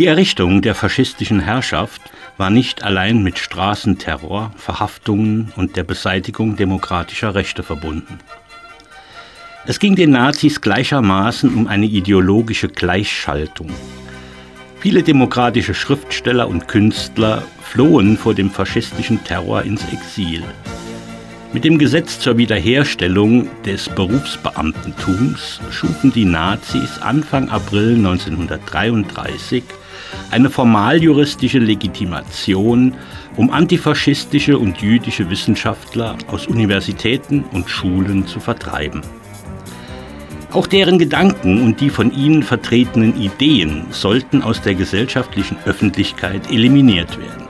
Die Errichtung der faschistischen Herrschaft war nicht allein mit Straßenterror, Verhaftungen und der Beseitigung demokratischer Rechte verbunden. Es ging den Nazis gleichermaßen um eine ideologische Gleichschaltung. Viele demokratische Schriftsteller und Künstler flohen vor dem faschistischen Terror ins Exil. Mit dem Gesetz zur Wiederherstellung des Berufsbeamtentums schufen die Nazis Anfang April 1933 eine formaljuristische Legitimation, um antifaschistische und jüdische Wissenschaftler aus Universitäten und Schulen zu vertreiben. Auch deren Gedanken und die von ihnen vertretenen Ideen sollten aus der gesellschaftlichen Öffentlichkeit eliminiert werden.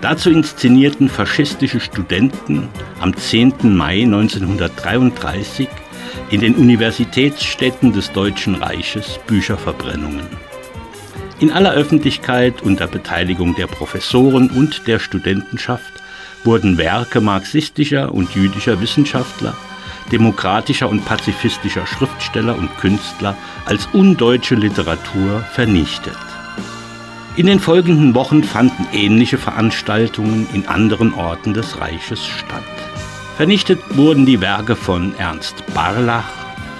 Dazu inszenierten faschistische Studenten am 10. Mai 1933 in den Universitätsstädten des Deutschen Reiches Bücherverbrennungen. In aller Öffentlichkeit unter Beteiligung der Professoren und der Studentenschaft wurden Werke marxistischer und jüdischer Wissenschaftler demokratischer und pazifistischer Schriftsteller und Künstler als undeutsche Literatur vernichtet. In den folgenden Wochen fanden ähnliche Veranstaltungen in anderen Orten des Reiches statt. Vernichtet wurden die Werke von Ernst Barlach,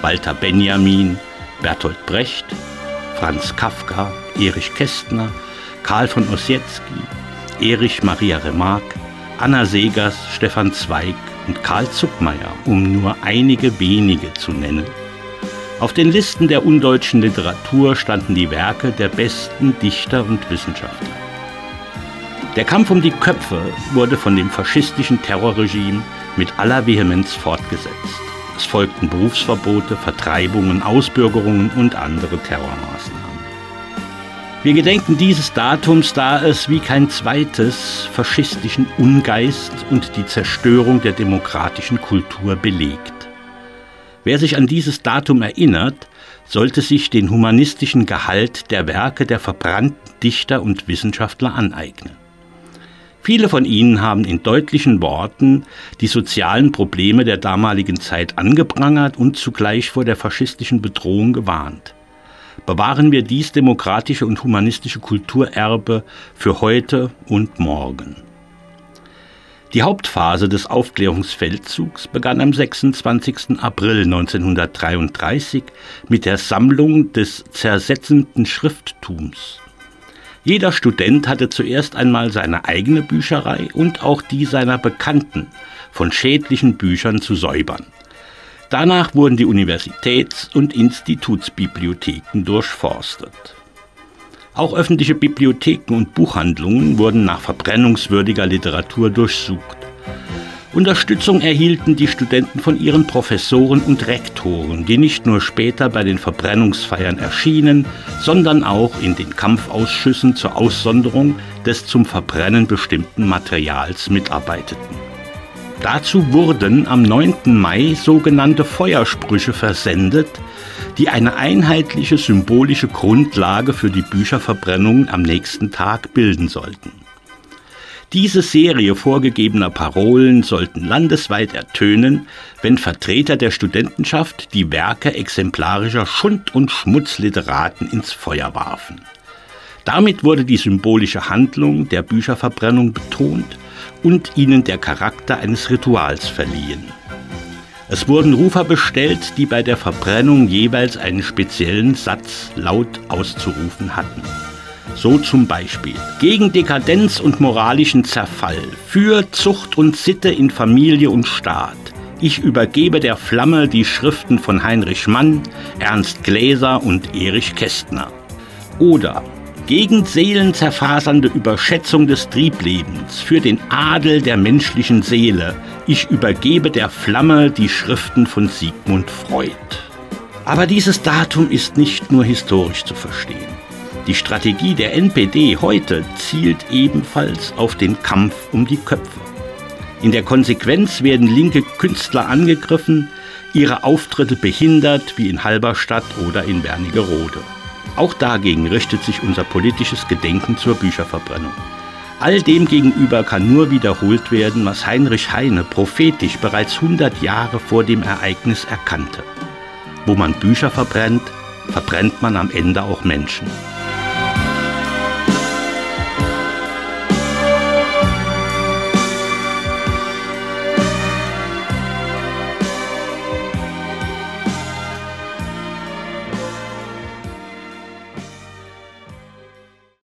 Walter Benjamin, Bertolt Brecht, Franz Kafka, Erich Kästner, Karl von Ossietzky, Erich Maria Remarque, Anna Segers, Stefan Zweig, und Karl Zuckmeier, um nur einige wenige zu nennen. Auf den Listen der undeutschen Literatur standen die Werke der besten Dichter und Wissenschaftler. Der Kampf um die Köpfe wurde von dem faschistischen Terrorregime mit aller Vehemenz fortgesetzt. Es folgten Berufsverbote, Vertreibungen, Ausbürgerungen und andere Terrormaßnahmen. Wir gedenken dieses Datums, da es wie kein zweites faschistischen Ungeist und die Zerstörung der demokratischen Kultur belegt. Wer sich an dieses Datum erinnert, sollte sich den humanistischen Gehalt der Werke der verbrannten Dichter und Wissenschaftler aneignen. Viele von ihnen haben in deutlichen Worten die sozialen Probleme der damaligen Zeit angeprangert und zugleich vor der faschistischen Bedrohung gewarnt. Bewahren wir dies demokratische und humanistische Kulturerbe für heute und morgen. Die Hauptphase des Aufklärungsfeldzugs begann am 26. April 1933 mit der Sammlung des zersetzenden Schrifttums. Jeder Student hatte zuerst einmal seine eigene Bücherei und auch die seiner Bekannten von schädlichen Büchern zu säubern. Danach wurden die Universitäts- und Institutsbibliotheken durchforstet. Auch öffentliche Bibliotheken und Buchhandlungen wurden nach verbrennungswürdiger Literatur durchsucht. Unterstützung erhielten die Studenten von ihren Professoren und Rektoren, die nicht nur später bei den Verbrennungsfeiern erschienen, sondern auch in den Kampfausschüssen zur Aussonderung des zum Verbrennen bestimmten Materials mitarbeiteten. Dazu wurden am 9. Mai sogenannte Feuersprüche versendet, die eine einheitliche symbolische Grundlage für die Bücherverbrennung am nächsten Tag bilden sollten. Diese Serie vorgegebener Parolen sollten landesweit ertönen, wenn Vertreter der Studentenschaft die Werke exemplarischer Schund- und Schmutzliteraten ins Feuer warfen. Damit wurde die symbolische Handlung der Bücherverbrennung betont und ihnen der Charakter eines Rituals verliehen. Es wurden Rufer bestellt, die bei der Verbrennung jeweils einen speziellen Satz laut auszurufen hatten. So zum Beispiel gegen Dekadenz und moralischen Zerfall, für Zucht und Sitte in Familie und Staat. Ich übergebe der Flamme die Schriften von Heinrich Mann, Ernst Gläser und Erich Kästner. Oder gegen seelenzerfasernde Überschätzung des Trieblebens, für den Adel der menschlichen Seele. Ich übergebe der Flamme die Schriften von Sigmund Freud. Aber dieses Datum ist nicht nur historisch zu verstehen. Die Strategie der NPD heute zielt ebenfalls auf den Kampf um die Köpfe. In der Konsequenz werden linke Künstler angegriffen, ihre Auftritte behindert, wie in Halberstadt oder in Wernigerode. Auch dagegen richtet sich unser politisches Gedenken zur Bücherverbrennung. All dem gegenüber kann nur wiederholt werden, was Heinrich Heine prophetisch bereits 100 Jahre vor dem Ereignis erkannte. Wo man Bücher verbrennt, verbrennt man am Ende auch Menschen.